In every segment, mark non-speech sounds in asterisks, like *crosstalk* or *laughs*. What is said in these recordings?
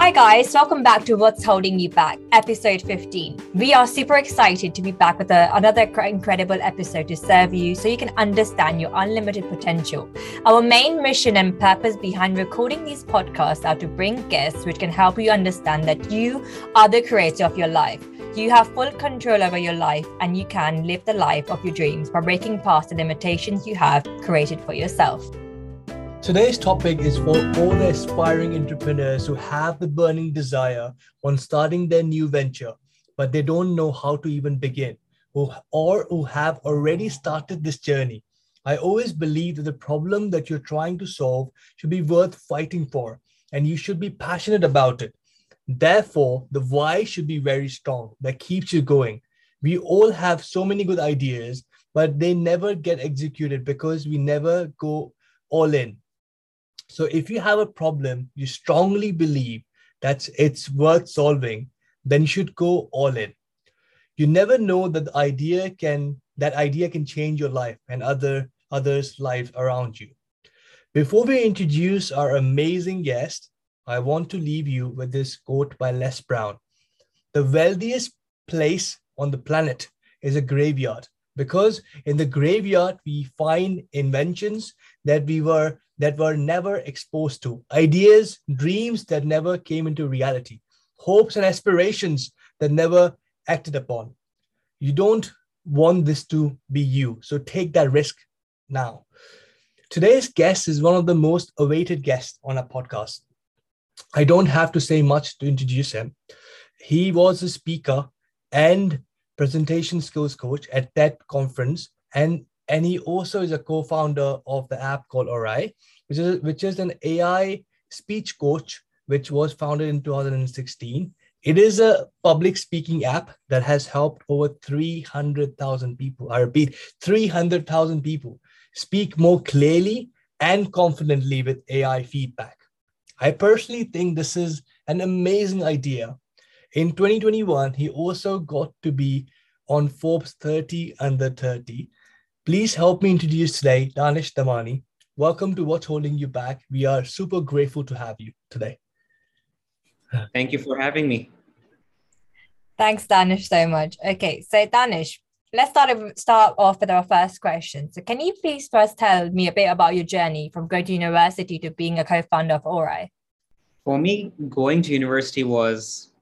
Hi, guys, welcome back to What's Holding You Back, episode 15. We are super excited to be back with a, another incredible episode to serve you so you can understand your unlimited potential. Our main mission and purpose behind recording these podcasts are to bring guests which can help you understand that you are the creator of your life. You have full control over your life and you can live the life of your dreams by breaking past the limitations you have created for yourself. Today's topic is for all the aspiring entrepreneurs who have the burning desire on starting their new venture, but they don't know how to even begin, who, or who have already started this journey. I always believe that the problem that you're trying to solve should be worth fighting for, and you should be passionate about it. Therefore, the why should be very strong that keeps you going. We all have so many good ideas, but they never get executed because we never go all in so if you have a problem, you strongly believe that it's worth solving, then you should go all in. You never know that the idea can that idea can change your life and other others' lives around you. Before we introduce our amazing guest, I want to leave you with this quote by Les Brown. The wealthiest place on the planet is a graveyard because in the graveyard we find inventions that we were that were never exposed to, ideas, dreams that never came into reality, hopes and aspirations that never acted upon. You don't want this to be you, so take that risk now. Today's guest is one of the most awaited guests on our podcast. I don't have to say much to introduce him. He was a speaker and presentation skills coach at that conference and and he also is a co-founder of the app called Orai, which is which is an AI speech coach which was founded in 2016. It is a public speaking app that has helped over 300,000 people. I repeat, 300,000 people speak more clearly and confidently with AI feedback. I personally think this is an amazing idea. In 2021, he also got to be on Forbes 30 under 30, Please help me introduce today Danish Dhamani. Welcome to What's Holding You Back. We are super grateful to have you today. Thank you for having me. Thanks, Danish, so much. Okay, so Danish, let's start start off with our first question. So, can you please first tell me a bit about your journey from going to university to being a co-founder of Orai? For me, going to university was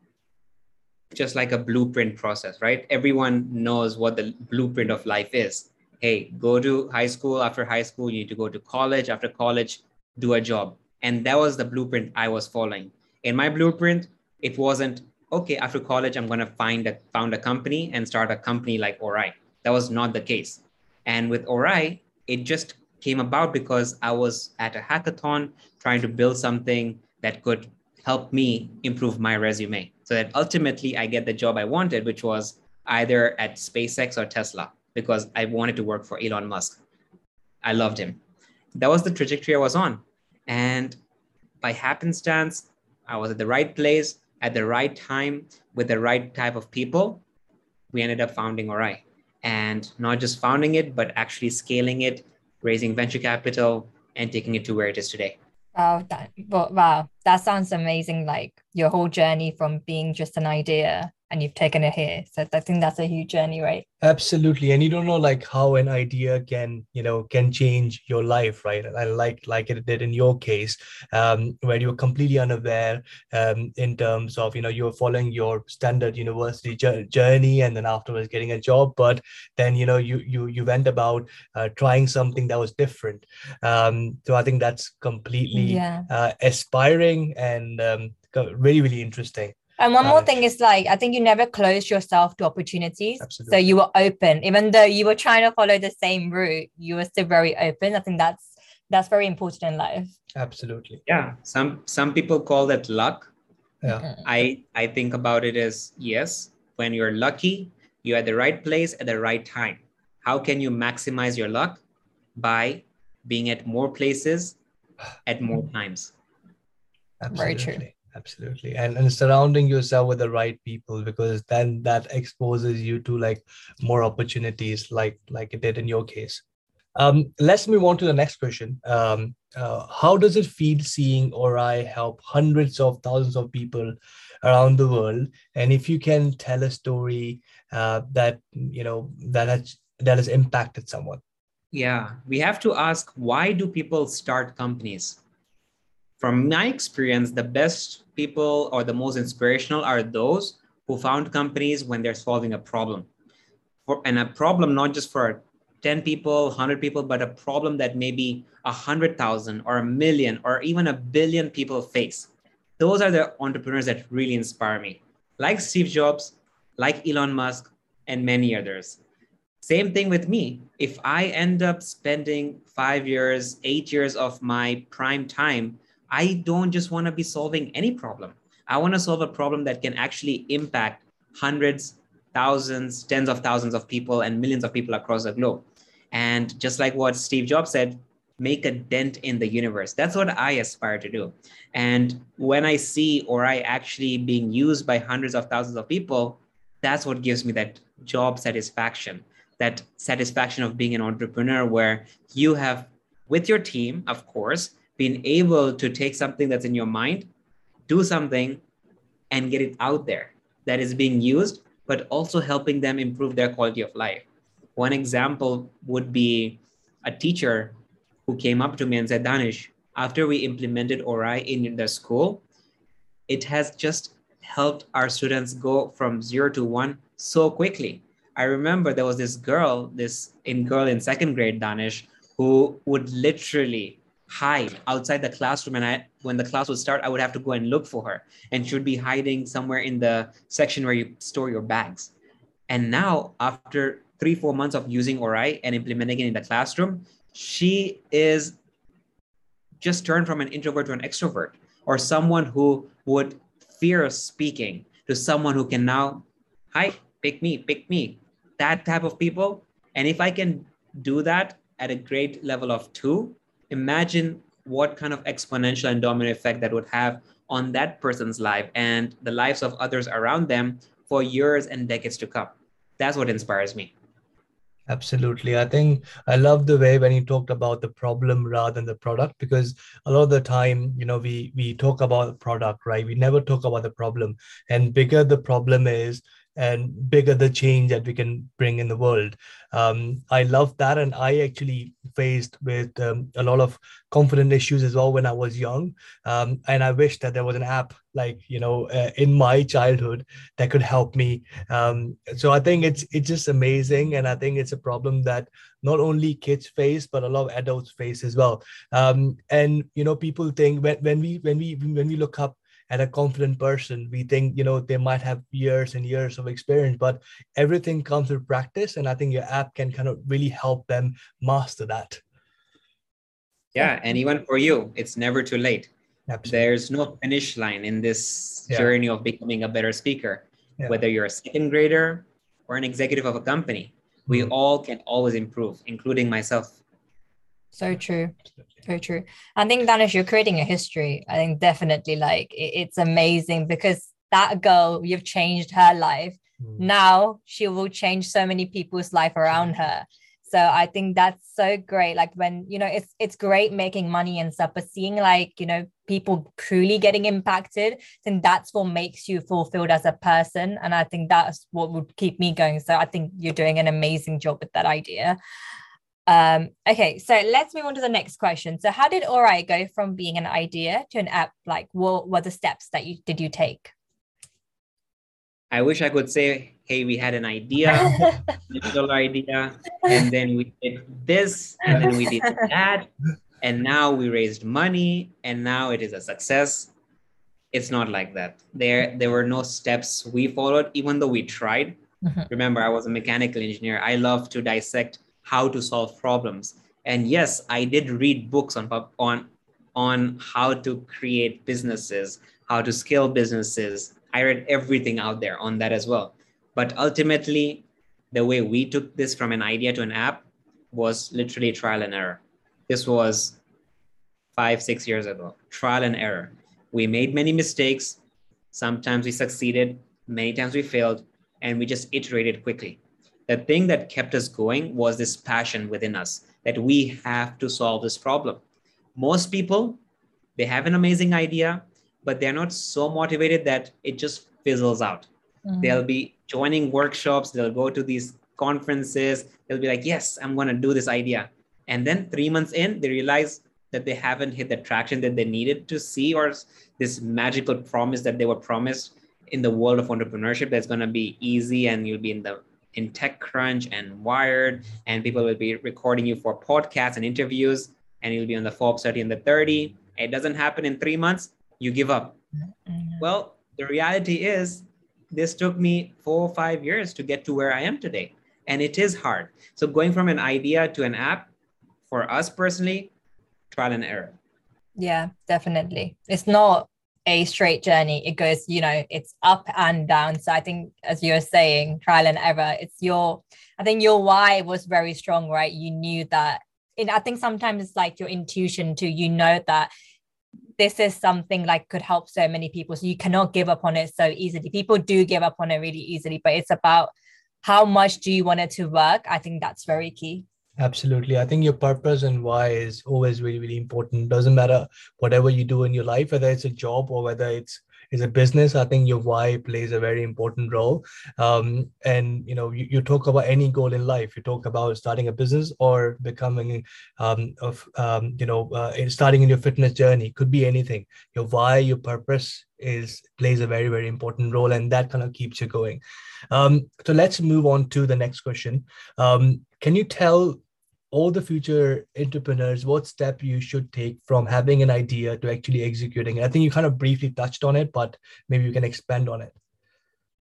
just like a blueprint process, right? Everyone knows what the blueprint of life is hey, go to high school. After high school, you need to go to college. After college, do a job. And that was the blueprint I was following. In my blueprint, it wasn't okay. After college, I'm going to find a found a company and start a company like Orai. That was not the case. And with Orai, it just came about because I was at a hackathon trying to build something that could help me improve my resume so that ultimately I get the job I wanted, which was either at SpaceX or Tesla because I wanted to work for Elon Musk. I loved him. That was the trajectory I was on. And by happenstance, I was at the right place at the right time with the right type of people. We ended up founding Orai. And not just founding it, but actually scaling it, raising venture capital, and taking it to where it is today. Wow, that, wow, that sounds amazing. Like your whole journey from being just an idea and you've taken it here. So I think that's a huge journey, right? Absolutely. And you don't know like how an idea can, you know, can change your life, right? And like like it did in your case, um, where you were completely unaware um, in terms of, you know, you were following your standard university journey and then afterwards getting a job. But then, you know, you you you went about uh, trying something that was different. Um, so I think that's completely yeah. uh, aspiring and um, really, really interesting. And one more thing is like I think you never closed yourself to opportunities. Absolutely. So you were open, even though you were trying to follow the same route, you were still very open. I think that's that's very important in life. Absolutely. Yeah. Some some people call that luck. Yeah. Mm-hmm. I I think about it as yes, when you're lucky, you're at the right place at the right time. How can you maximize your luck? By being at more places at more times. Absolutely. Very true absolutely and and surrounding yourself with the right people because then that exposes you to like more opportunities like like it did in your case Um, let's move on to the next question. Um, uh, how does it feel seeing Orai help hundreds of thousands of people around the world? And if you can tell a story uh, that you know that has that has impacted someone. Yeah, we have to ask why do people start companies? From my experience, the best people or the most inspirational are those who found companies when they're solving a problem. For, and a problem not just for 10 people, 100 people, but a problem that maybe 100,000 or a million or even a billion people face. Those are the entrepreneurs that really inspire me, like Steve Jobs, like Elon Musk, and many others. Same thing with me. If I end up spending five years, eight years of my prime time, I don't just want to be solving any problem. I want to solve a problem that can actually impact hundreds, thousands, tens of thousands of people, and millions of people across the globe. And just like what Steve Jobs said, make a dent in the universe. That's what I aspire to do. And when I see Orai actually being used by hundreds of thousands of people, that's what gives me that job satisfaction, that satisfaction of being an entrepreneur where you have, with your team, of course, been able to take something that's in your mind, do something, and get it out there that is being used, but also helping them improve their quality of life. One example would be a teacher who came up to me and said, Danish, after we implemented Orai in the school, it has just helped our students go from zero to one so quickly. I remember there was this girl, this in girl in second grade, Danish, who would literally hide outside the classroom. And I, when the class would start, I would have to go and look for her. And she would be hiding somewhere in the section where you store your bags. And now, after three, four months of using Orai and implementing it in the classroom, she is just turned from an introvert to an extrovert or someone who would fear speaking to someone who can now, hi, pick me, pick me, that type of people. And if I can do that at a great level of two, imagine what kind of exponential and domino effect that would have on that person's life and the lives of others around them for years and decades to come. That's what inspires me. Absolutely. I think I love the way when you talked about the problem rather than the product because a lot of the time, you know, we we talk about the product, right? We never talk about the problem. And bigger the problem is, and bigger the change that we can bring in the world. Um, I love that, and I actually faced with um, a lot of confident issues as well when I was young, um, and I wish that there was an app like you know uh, in my childhood that could help me. Um, so I think it's it's just amazing, and I think it's a problem that not only kids face but a lot of adults face as well. Um, and you know, people think when when we when we when we look up at a confident person we think you know they might have years and years of experience but everything comes with practice and i think your app can kind of really help them master that yeah and even for you it's never too late Absolutely. there's no finish line in this yeah. journey of becoming a better speaker yeah. whether you're a second grader or an executive of a company we mm-hmm. all can always improve including myself so true. Very true. I think Danish, you're creating a history. I think definitely like it, it's amazing because that girl, you've changed her life. Mm. Now she will change so many people's life around her. So I think that's so great. Like when, you know, it's it's great making money and stuff, but seeing like, you know, people truly getting impacted, then that's what makes you fulfilled as a person. And I think that's what would keep me going. So I think you're doing an amazing job with that idea. Um, okay, so let's move on to the next question. So, how did Orai go from being an idea to an app? Like, what were the steps that you did you take? I wish I could say, "Hey, we had an idea, *laughs* digital idea, and then we did this, and then we did *laughs* that, and now we raised money, and now it is a success." It's not like that. There, there were no steps we followed, even though we tried. Mm-hmm. Remember, I was a mechanical engineer. I love to dissect how to solve problems. And yes, I did read books on on on how to create businesses, how to scale businesses. I read everything out there on that as well. But ultimately, the way we took this from an idea to an app was literally trial and error. This was five, six years ago. Trial and error. We made many mistakes. Sometimes we succeeded, many times we failed, and we just iterated quickly the thing that kept us going was this passion within us that we have to solve this problem. Most people, they have an amazing idea, but they're not so motivated that it just fizzles out. Mm-hmm. They'll be joining workshops, they'll go to these conferences, they'll be like, yes, I'm going to do this idea. And then three months in, they realize that they haven't hit the traction that they needed to see or this magical promise that they were promised in the world of entrepreneurship that's going to be easy and you'll be in the in TechCrunch and Wired, and people will be recording you for podcasts and interviews, and you'll be on the Forbes 30 and the 30. It doesn't happen in three months, you give up. Mm-hmm. Well, the reality is, this took me four or five years to get to where I am today. And it is hard. So, going from an idea to an app, for us personally, trial and error. Yeah, definitely. It's not a straight journey. It goes, you know, it's up and down. So I think, as you're saying, trial and error. It's your, I think your why was very strong, right? You knew that. And I think sometimes it's like your intuition too. You know that this is something like could help so many people. So you cannot give up on it so easily. People do give up on it really easily, but it's about how much do you want it to work? I think that's very key. Absolutely. I think your purpose and why is always really, really important. Doesn't matter whatever you do in your life, whether it's a job or whether it's is a business. I think your why plays a very important role. Um, and you know, you, you talk about any goal in life. You talk about starting a business or becoming um, of um, you know uh, starting in your fitness journey. Could be anything. Your why, your purpose is plays a very very important role, and that kind of keeps you going. Um, so let's move on to the next question. Um, can you tell all the future entrepreneurs what step you should take from having an idea to actually executing i think you kind of briefly touched on it but maybe you can expand on it.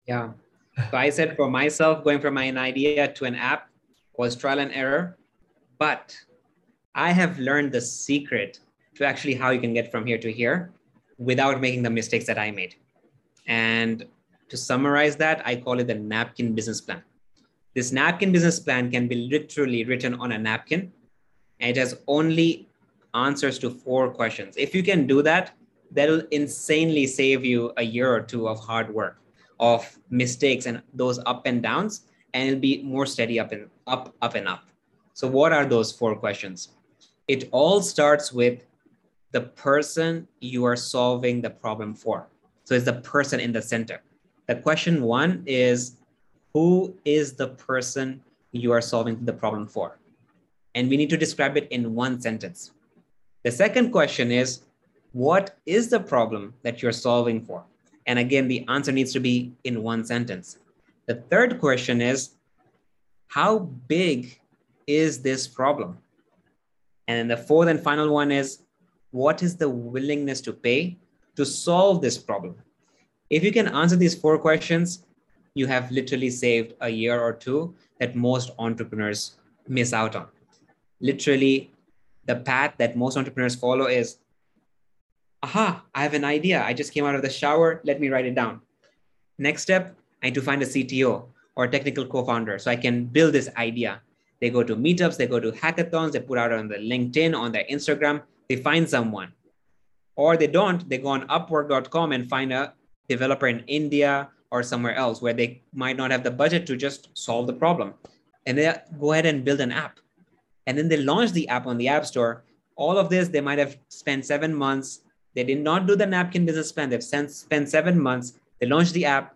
Yeah. So i said for myself going from an idea to an app was trial and error but i have learned the secret to actually how you can get from here to here without making the mistakes that i made. And to summarize that i call it the napkin business plan this napkin business plan can be literally written on a napkin. And it has only answers to four questions. If you can do that, that'll insanely save you a year or two of hard work, of mistakes and those up and downs, and it'll be more steady up and up, up and up. So, what are those four questions? It all starts with the person you are solving the problem for. So, it's the person in the center. The question one is who is the person you are solving the problem for? And we need to describe it in one sentence. The second question is, what is the problem that you're solving for? And again, the answer needs to be in one sentence. The third question is, how big is this problem? And the fourth and final one is, what is the willingness to pay to solve this problem? If you can answer these four questions, you have literally saved a year or two that most entrepreneurs miss out on. Literally, the path that most entrepreneurs follow is aha, I have an idea. I just came out of the shower. Let me write it down. Next step, I need to find a CTO or a technical co founder so I can build this idea. They go to meetups, they go to hackathons, they put out on the LinkedIn, on their Instagram, they find someone. Or they don't, they go on upwork.com and find a developer in India or somewhere else where they might not have the budget to just solve the problem. And they go ahead and build an app. And then they launch the app on the App Store. All of this, they might have spent seven months. They did not do the napkin business plan. They've spent seven months. They launched the app.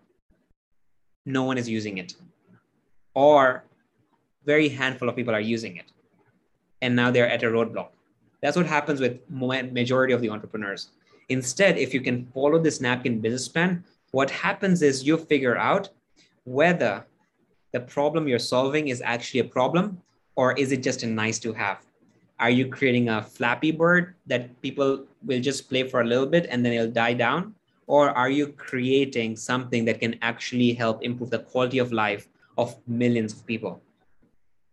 No one is using it. Or very handful of people are using it. And now they're at a roadblock. That's what happens with majority of the entrepreneurs. Instead, if you can follow this napkin business plan, what happens is you figure out whether the problem you're solving is actually a problem or is it just a nice to have? Are you creating a flappy bird that people will just play for a little bit and then it'll die down? Or are you creating something that can actually help improve the quality of life of millions of people?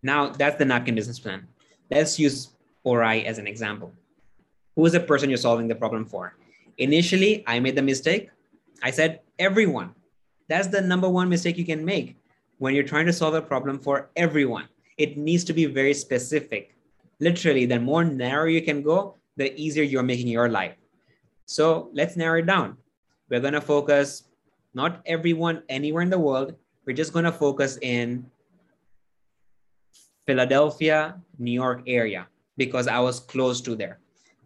Now that's the napkin business plan. Let's use Orai as an example. Who is the person you're solving the problem for? Initially i made the mistake I said everyone. That's the number one mistake you can make when you're trying to solve a problem for everyone. It needs to be very specific. Literally, the more narrow you can go, the easier you're making your life. So let's narrow it down. We're going to focus not everyone anywhere in the world. We're just going to focus in Philadelphia, New York area because I was close to there.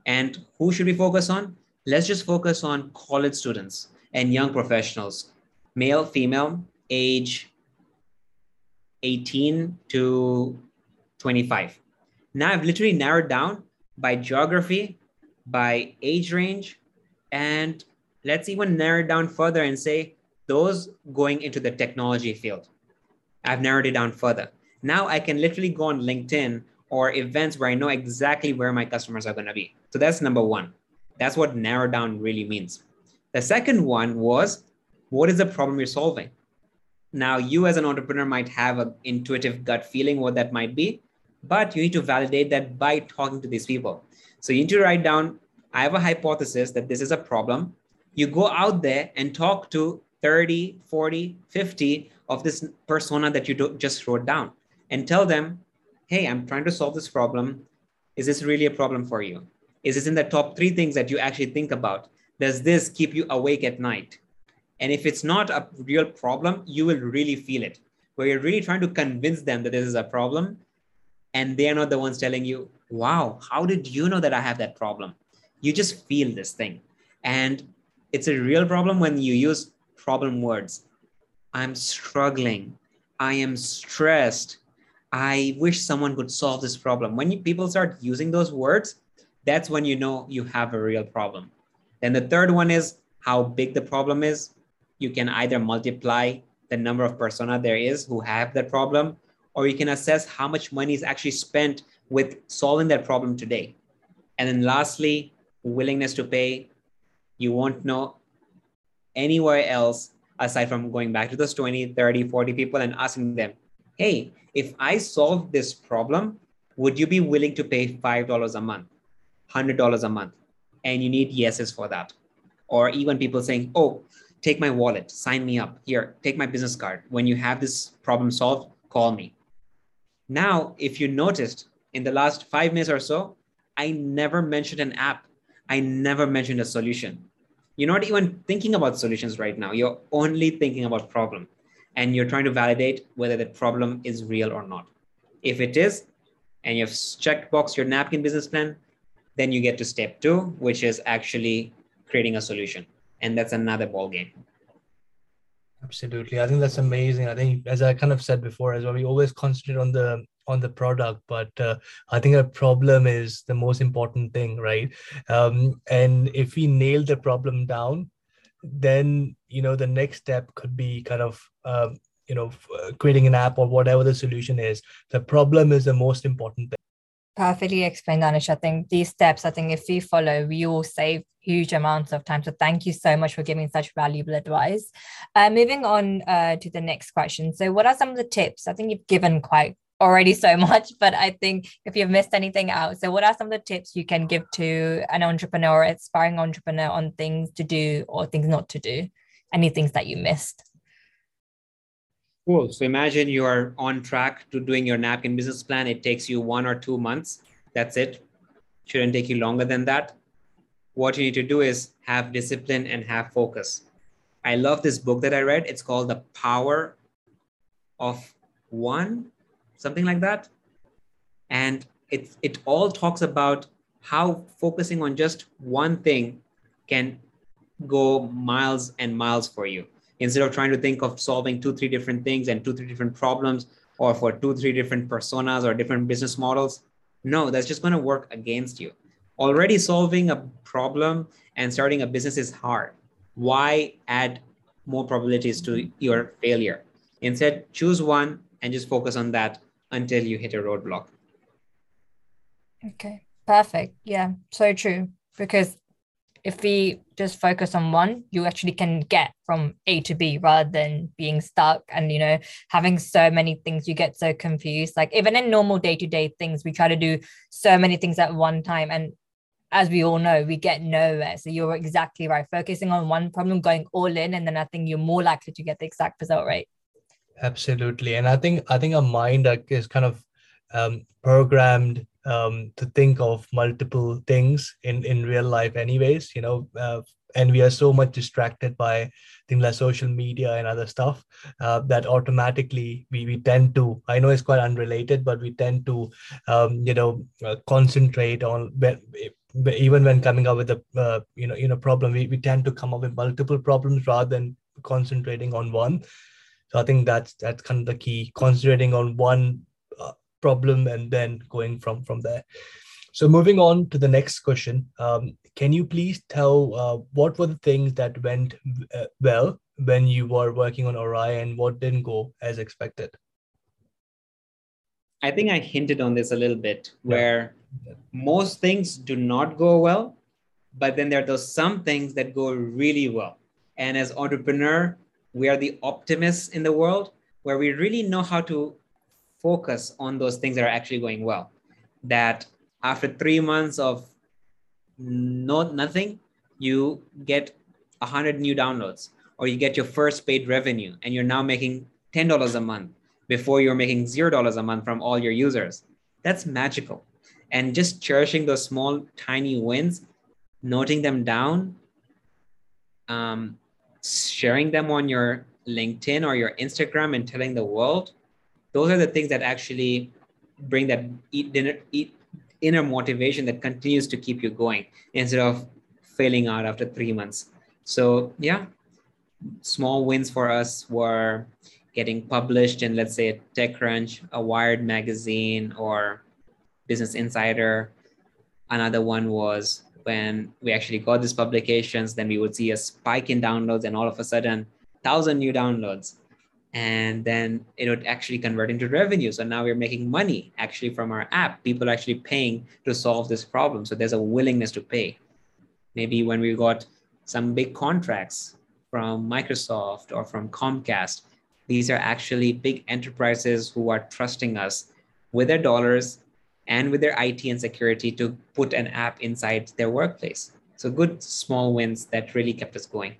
And who should we focus on? Let's just focus on college students and young professionals, male, female, age 18 to 25. Now I've literally narrowed down by geography, by age range, and let's even narrow it down further and say those going into the technology field. I've narrowed it down further. Now I can literally go on LinkedIn or events where I know exactly where my customers are going to be. So that's number one. That's what narrow down really means. The second one was what is the problem you're solving? Now, you as an entrepreneur might have an intuitive gut feeling what that might be, but you need to validate that by talking to these people. So you need to write down I have a hypothesis that this is a problem. You go out there and talk to 30, 40, 50 of this persona that you just wrote down and tell them, hey, I'm trying to solve this problem. Is this really a problem for you? Is this in the top three things that you actually think about? Does this keep you awake at night? And if it's not a real problem, you will really feel it. Where you're really trying to convince them that this is a problem, and they're not the ones telling you, wow, how did you know that I have that problem? You just feel this thing. And it's a real problem when you use problem words. I'm struggling. I am stressed. I wish someone could solve this problem. When you, people start using those words, that's when you know you have a real problem. Then the third one is how big the problem is. You can either multiply the number of persona there is who have that problem, or you can assess how much money is actually spent with solving that problem today. And then lastly, willingness to pay. You won't know anywhere else aside from going back to those 20, 30, 40 people and asking them, hey, if I solve this problem, would you be willing to pay $5 a month, $100 a month? And you need yeses for that. Or even people saying, oh, take my wallet, sign me up. Here, take my business card. When you have this problem solved, call me. Now, if you noticed in the last five minutes or so, I never mentioned an app. I never mentioned a solution. You're not even thinking about solutions right now. You're only thinking about problem and you're trying to validate whether the problem is real or not. If it is, and you've checked box your napkin business plan, then you get to step two, which is actually creating a solution. And that's another ball game. Absolutely. I think that's amazing. I think as I kind of said before as well, we always concentrate on the on the product but uh, i think a problem is the most important thing right um, and if we nail the problem down then you know the next step could be kind of uh, you know creating an app or whatever the solution is the problem is the most important thing perfectly explained anish i think these steps i think if we follow we all save huge amounts of time. So thank you so much for giving such valuable advice. Uh, moving on uh, to the next question. So what are some of the tips? I think you've given quite already so *laughs* much, but I think if you've missed anything out, so what are some of the tips you can give to an entrepreneur, aspiring entrepreneur on things to do or things not to do? Any things that you missed? Cool. So imagine you are on track to doing your napkin business plan. It takes you one or two months. That's it. Shouldn't take you longer than that. What you need to do is have discipline and have focus. I love this book that I read. It's called The Power of One something like that. And it, it all talks about how focusing on just one thing can go miles and miles for you. Instead of trying to think of solving two, three different things and two, three different problems, or for two, three different personas or different business models, no, that's just going to work against you. Already solving a problem and starting a business is hard. Why add more probabilities to your failure? Instead, choose one and just focus on that until you hit a roadblock. Okay, perfect. Yeah, so true. Because if we just focus on one, you actually can get from A to B rather than being stuck and, you know, having so many things, you get so confused. Like, even in normal day to day things, we try to do so many things at one time. And as we all know, we get nowhere. So you're exactly right. Focusing on one problem, going all in, and then I think you're more likely to get the exact result right absolutely and i think i think our mind is kind of um, programmed um, to think of multiple things in in real life anyways you know uh, and we are so much distracted by things like social media and other stuff uh, that automatically we, we tend to i know it's quite unrelated but we tend to um, you know uh, concentrate on even when coming up with a uh, you know you know problem we, we tend to come up with multiple problems rather than concentrating on one. So i think that's that's kind of the key concentrating on one problem and then going from from there so moving on to the next question um, can you please tell uh, what were the things that went uh, well when you were working on Orai and what didn't go as expected? I think I hinted on this a little bit, where yeah. most things do not go well, but then there are those some things that go really well. And as entrepreneur, we are the optimists in the world, where we really know how to focus on those things that are actually going well. That after three months of not nothing, you get a hundred new downloads, or you get your first paid revenue, and you're now making ten dollars a month before you're making zero dollars a month from all your users. That's magical, and just cherishing those small, tiny wins, noting them down, um, sharing them on your LinkedIn or your Instagram, and telling the world. Those are the things that actually bring that eat dinner, eat inner motivation that continues to keep you going instead of failing out after three months. So yeah, small wins for us were getting published in let's say TechCrunch, a Wired magazine, or Business Insider. Another one was when we actually got these publications, then we would see a spike in downloads, and all of a sudden, thousand new downloads and then it would actually convert into revenue. So now we're making money actually from our app. People are actually paying to solve this problem. So there's a willingness to pay. Maybe when we got some big contracts from Microsoft or from Comcast, these are actually big enterprises who are trusting us with their dollars and with their IT and security to put an app inside their workplace. So good small wins that really kept us going.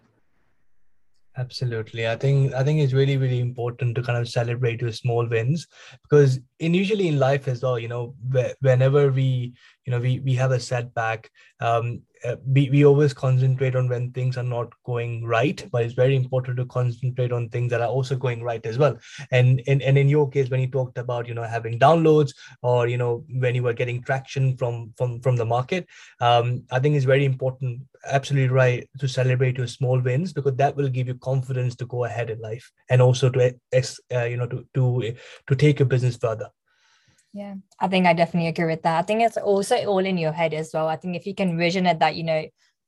Absolutely. I think I think it's really, really important to kind of celebrate your small wins because in usually in life as well, you know, whenever we, you know, we we have a setback, um, uh, we, we always concentrate on when things are not going right but it's very important to concentrate on things that are also going right as well. And and, and in your case when you talked about you know having downloads or you know when you were getting traction from from from the market um, i think it's very important absolutely right to celebrate your small wins because that will give you confidence to go ahead in life and also to uh, you know to to to take your business further yeah, I think I definitely agree with that. I think it's also all in your head as well. I think if you can vision it that, you know,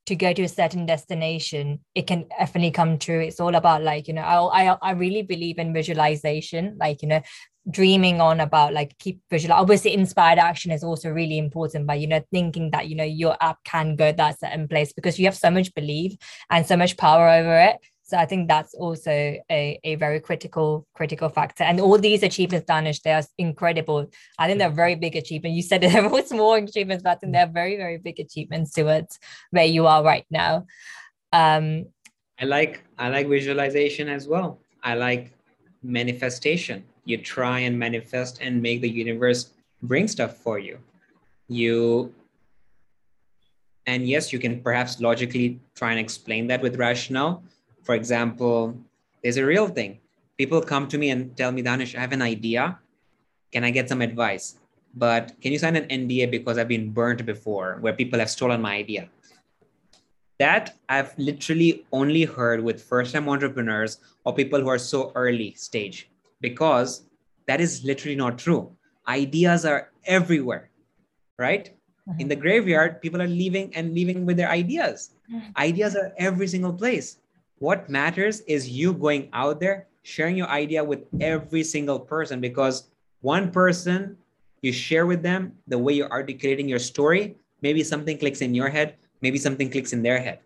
to go to a certain destination, it can definitely come true. It's all about like, you know, I, I, I really believe in visualization, like, you know, dreaming on about like keep visual obviously inspired action is also really important but you know thinking that you know your app can go that certain place because you have so much belief and so much power over it so I think that's also a, a very critical critical factor. And all these achievements, Danish, they are incredible. I think they're very big achievements. You said *laughs* they're all small achievements, but I think they're very very big achievements towards where you are right now. Um, I like I like visualization as well. I like manifestation. You try and manifest and make the universe bring stuff for you. You and yes, you can perhaps logically try and explain that with rationale for example, there's a real thing. People come to me and tell me, Danish, I have an idea. Can I get some advice? But can you sign an NDA because I've been burnt before where people have stolen my idea? That I've literally only heard with first time entrepreneurs or people who are so early stage because that is literally not true. Ideas are everywhere, right? Mm-hmm. In the graveyard, people are leaving and leaving with their ideas. Mm-hmm. Ideas are every single place. What matters is you going out there, sharing your idea with every single person because one person you share with them the way you're articulating your story, maybe something clicks in your head, maybe something clicks in their head.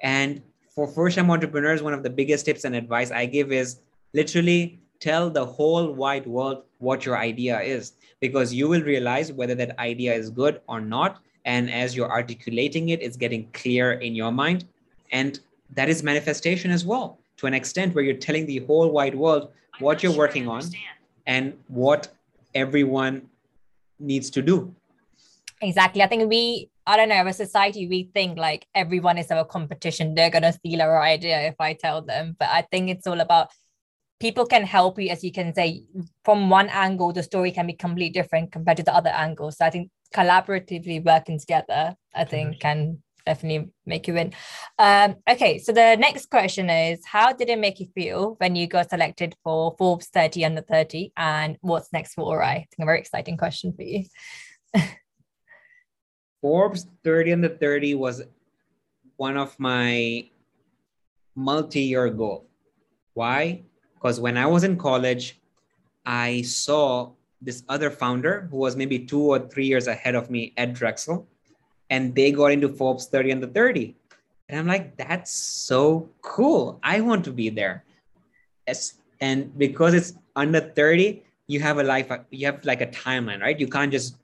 And for first time entrepreneurs, one of the biggest tips and advice I give is literally tell the whole wide world what your idea is because you will realize whether that idea is good or not. And as you're articulating it, it's getting clear in your mind. And that is manifestation as well to an extent where you're telling the whole wide world what you're sure working on and what everyone needs to do exactly i think we I don't know, as a society, we think like everyone is our competition. They're gonna steal our idea if I tell them. But I think it's all about people can help you, as you can say, from one angle, the story can be completely different compared to the other angle. So I think collaboratively working together, I think can definitely make you win. Um, okay, so the next question is How did it make you feel when you got selected for Forbes 30 under 30? And what's next for Orai? I think a very exciting question for you. *laughs* Forbes 30 under 30 was one of my multi-year goal. Why? Because when I was in college, I saw this other founder who was maybe two or three years ahead of me at Drexel, and they got into Forbes 30 under 30. And I'm like, that's so cool. I want to be there. Yes. And because it's under 30, you have a life, you have like a timeline, right? You can't just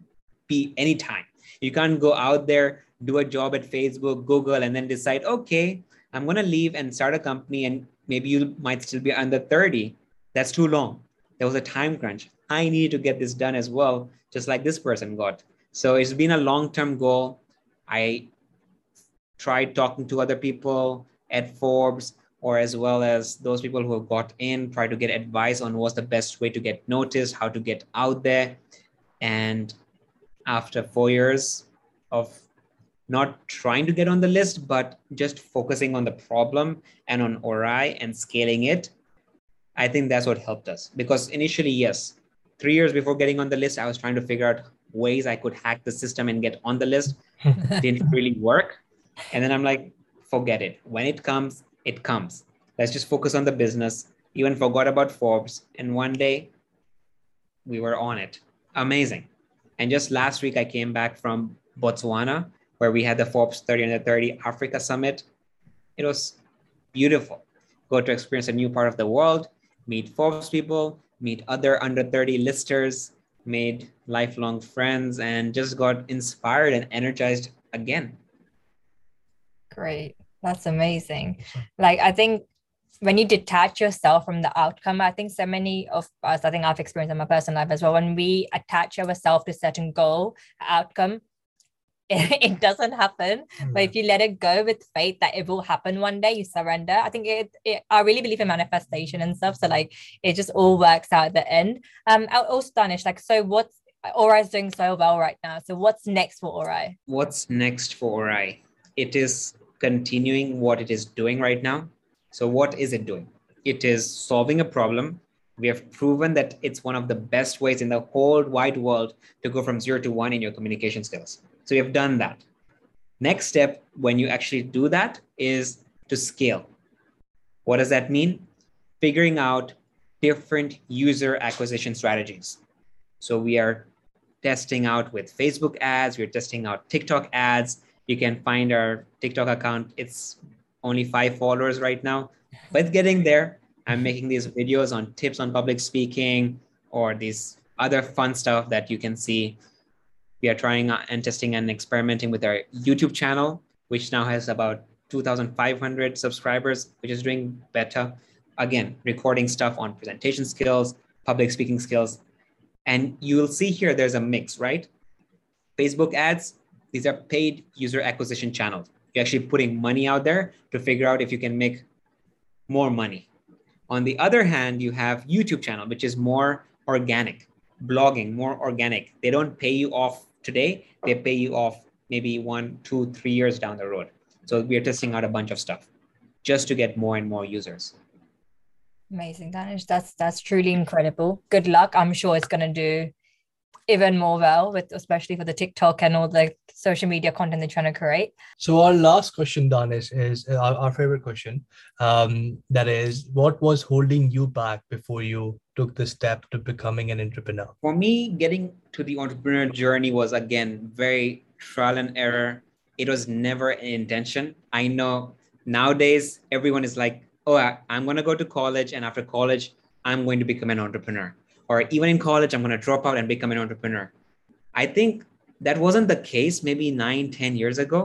be anytime. You can't go out there, do a job at Facebook, Google, and then decide, okay, I'm going to leave and start a company, and maybe you might still be under 30. That's too long. There was a time crunch. I need to get this done as well, just like this person got. So it's been a long term goal. I tried talking to other people at Forbes or as well as those people who have got in, try to get advice on what's the best way to get noticed, how to get out there. And after four years of not trying to get on the list, but just focusing on the problem and on Orai and scaling it, I think that's what helped us. Because initially, yes, three years before getting on the list, I was trying to figure out ways I could hack the system and get on the list. *laughs* Didn't really work. And then I'm like, forget it. When it comes, it comes. Let's just focus on the business. Even forgot about Forbes. And one day we were on it. Amazing. And just last week, I came back from Botswana, where we had the Forbes 30 under 30 Africa Summit. It was beautiful. Go to experience a new part of the world, meet Forbes people, meet other under 30 listers, made lifelong friends, and just got inspired and energized again. Great. That's amazing. Like, I think when you detach yourself from the outcome, I think so many of us, I think I've experienced in my personal life as well, when we attach ourselves to certain goal, outcome, *laughs* it, doesn't happen. Mm-hmm. But if you let it go with faith that it will happen one day, you surrender. I think it, it I really believe in manifestation and stuff. So like it just all works out at the end. Um, I also Danish, like, so what's Orai is doing so well right now. So what's next for Orai? What's next for Orai? It is continuing what it is doing right now so, what is it doing? It is solving a problem. We have proven that it's one of the best ways in the whole wide world to go from zero to one in your communication skills. So, we have done that. Next step, when you actually do that, is to scale. What does that mean? Figuring out different user acquisition strategies. So, we are testing out with Facebook ads, we're testing out TikTok ads. You can find our TikTok account. It's only five followers right now, but getting there. I'm making these videos on tips on public speaking or these other fun stuff that you can see. We are trying and testing and experimenting with our YouTube channel, which now has about 2,500 subscribers, which is doing better. Again, recording stuff on presentation skills, public speaking skills. And you'll see here there's a mix, right? Facebook ads, these are paid user acquisition channels you're actually putting money out there to figure out if you can make more money. On the other hand, you have YouTube channel, which is more organic, blogging, more organic. They don't pay you off today. They pay you off maybe one, two, three years down the road. So we are testing out a bunch of stuff just to get more and more users. Amazing, Danish. That's that's truly incredible. Good luck. I'm sure it's gonna do even more well with especially for the TikTok and all the social media content they're trying to create. So our last question, Danish, is uh, our, our favorite question. Um, that is, what was holding you back before you took the step to becoming an entrepreneur? For me, getting to the entrepreneur journey was again very trial and error. It was never an intention. I know nowadays everyone is like, oh, I, I'm going to go to college, and after college, I'm going to become an entrepreneur or even in college, I'm going to drop out and become an entrepreneur. I think that wasn't the case maybe nine, ten years ago.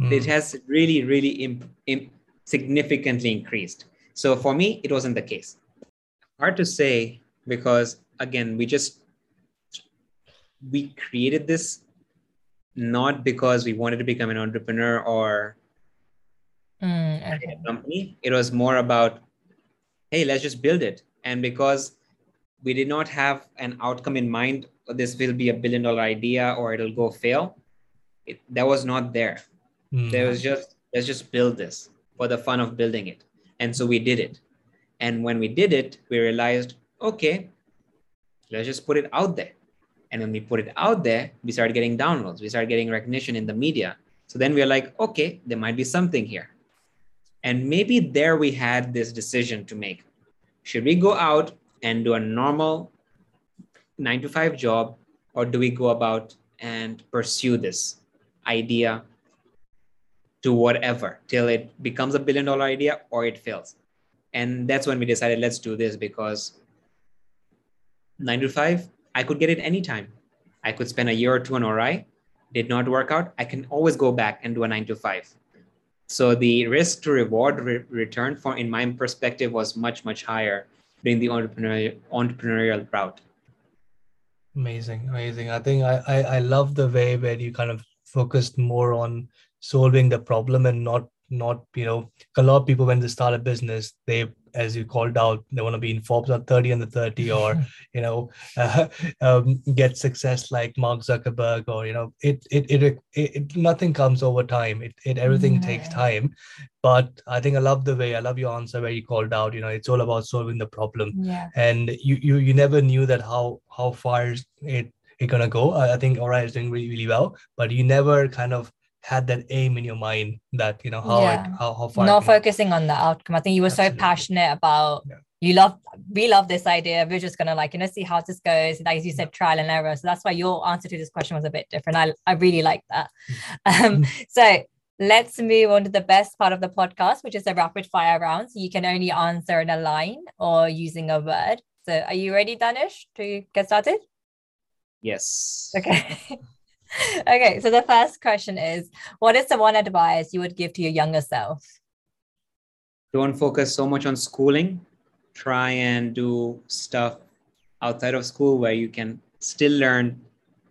Mm. It has really, really imp- imp- significantly increased. So for me, it wasn't the case. Hard to say because, again, we just we created this not because we wanted to become an entrepreneur or Mm, okay. a company. It was more about, hey, let's just build it. And because we did not have an outcome in mind, this will be a billion dollar idea or it'll go fail. It, that was not there. Mm. There was just let's just build this for the fun of building it. And so we did it. And when we did it, we realized, okay, let's just put it out there. And when we put it out there, we started getting downloads. We started getting recognition in the media. So then we are like, okay, there might be something here. And maybe there we had this decision to make. Should we go out and do a normal nine to five job, or do we go about and pursue this idea to whatever till it becomes a billion dollar idea or it fails? And that's when we decided let's do this because nine to five, I could get it anytime. I could spend a year or two on Orai, did not work out. I can always go back and do a nine to five. So the risk to reward re- return for, in my perspective, was much, much higher doing the entrepreneurial, entrepreneurial route. Amazing, amazing. I think I, I I love the way where you kind of focused more on solving the problem and not not you know a lot of people when they start a business they as you called out they want to be in forbes on 30 and the 30 or *laughs* you know uh, *laughs* um, get success like mark zuckerberg or you know it it it, it, it nothing comes over time. It, it everything takes time. But i think i love the way i love your answer where you called out you know it's all about solving the problem. Yeah. and you you you never knew that how how far is it it gonna go. I, I think Orai is doing really really well but you never kind of had that aim in your mind that you know how Yeah. it how, how far it Not can- focusing on the outcome. I think you were so passionate about Yeah. you love we love this idea. We're just gonna like, you know, see how this goes. Like as you said, trial and error. So that's why your answer to this question was a bit different. I, I really like that. Um, so let's move on to the best part of the podcast, which is the rapid fire round. So you can only answer in a line or using a word. So are you ready, Danish, to get started? Yes. Okay. *laughs* okay. So the first question is what is the one advice you would give to your younger self? Don't focus so much on schooling. Try and do stuff outside of school where you can still learn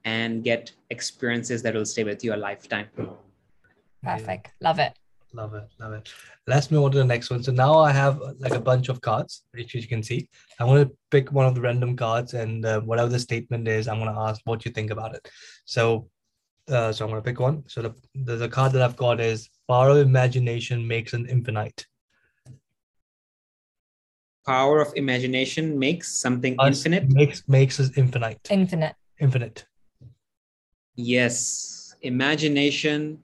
and get experiences that will stay with you a lifetime. Perfect. Love it. Love it, love it. Let's move on to the next one. So now I have like a bunch of cards, which you can see. I'm going to pick one of the random cards, and uh, whatever the statement is, I'm going to ask what you think about it. So, uh, so I'm going to pick one. So the, the the card that I've got is power of imagination makes an infinite. Power of imagination makes something Us infinite. makes makes us infinite. Infinite. Infinite. Yes, imagination,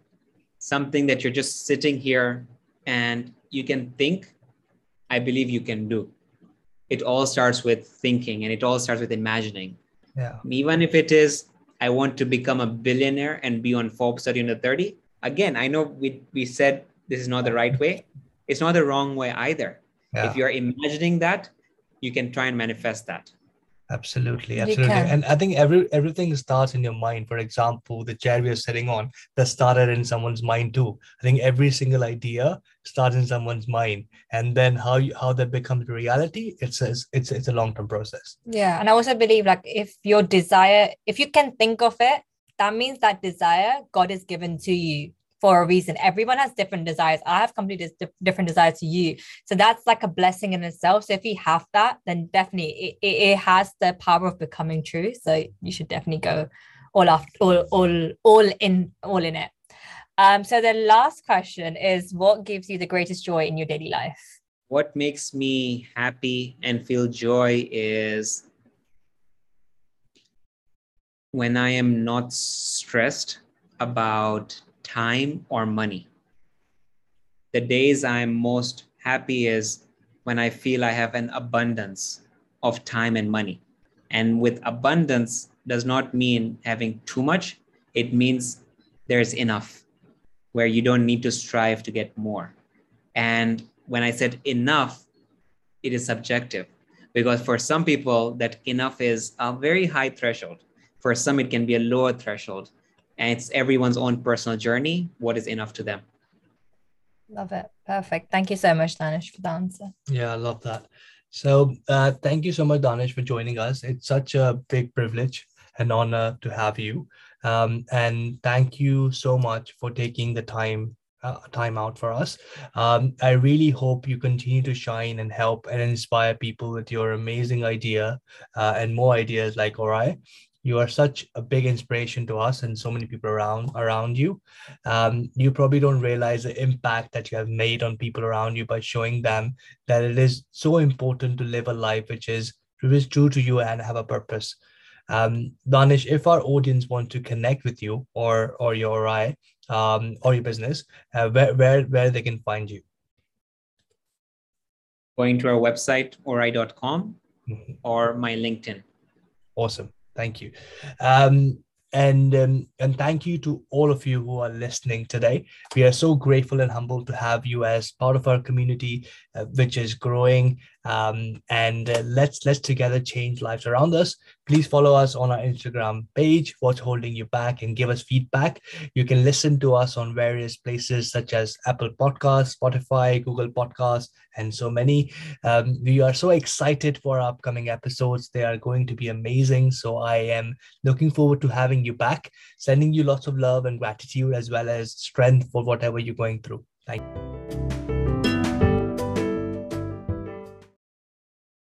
something that you're just sitting here and you can think, I believe you can do. It all starts with thinking and it all starts with imagining. Yeah. Even if it is, I want to become a billionaire and be on Forbes 30 under 30. Again, I know we, we said this is not the right way. It's not the wrong way either. Yeah. If you're imagining that, you can try and manifest that. Absolutely, absolutely. And I think every everything starts in your mind. For example, the chair we are sitting on that started in someone's mind too. I think every single idea starts in someone's mind, and then how you, how that becomes reality, it's a, it's it's a long term process. Yeah. And I also believe like if your desire, if you can think of it, that means that desire God is given to you for a reason. Everyone has different desires. I have completely different desires to you. So that's like a blessing in itself. So if you have that, then definitely it, it, has the power of becoming true. So you should definitely go all off, all, all, all in, all in it. Um, so the last question is what gives you the greatest joy in your daily life? what makes me happy and feel joy is when I am not stressed about time or money. The days I'm most happy is when I feel I have an abundance of time and money. And with abundance does not mean having too much, it means there's enough where you don't need to strive to get more. And when I said enough, it is subjective because for some people, that enough is a very high threshold. For some, it can be a lower threshold. And it's everyone's own personal journey. What is enough to them? Love it. Perfect. Thank you so much, Danish, for the answer. Yeah, I love that. So uh, thank you so much, Danish, for joining us. It's such a big privilege and honor to have you. Um, and thank you so much for taking the time uh, time out for us. Um, I really hope you continue to shine and help and inspire people with your amazing idea uh, and more ideas like Orai. You are such a big inspiration to us and so many people around around you. Um, you probably don't realize the impact that you have made on people around you by showing them that it is so important to live a life which is, which is true to you and have a purpose. Um, Danish, if our audience want to connect with you or or your Orai um, or your business, uh, where where where they can find you? Going to our website orai.com mm-hmm. or my LinkedIn. Awesome, thank you. Um, and um, and thank you to all of you who are listening today we are so grateful and humbled to have you as part of our community uh, which is growing um, and uh, let's let's together change lives around us. Please follow us on our instagram page what's holding you back and give us feedback. You can listen to us on various places such as apple Podcasts, spotify google podcasts and so many. Um, we are so excited for our upcoming episodes. They are going to be amazing. So i am looking forward to having you back sending you lots of love and gratitude as well as strength for whatever you're going through. Thank you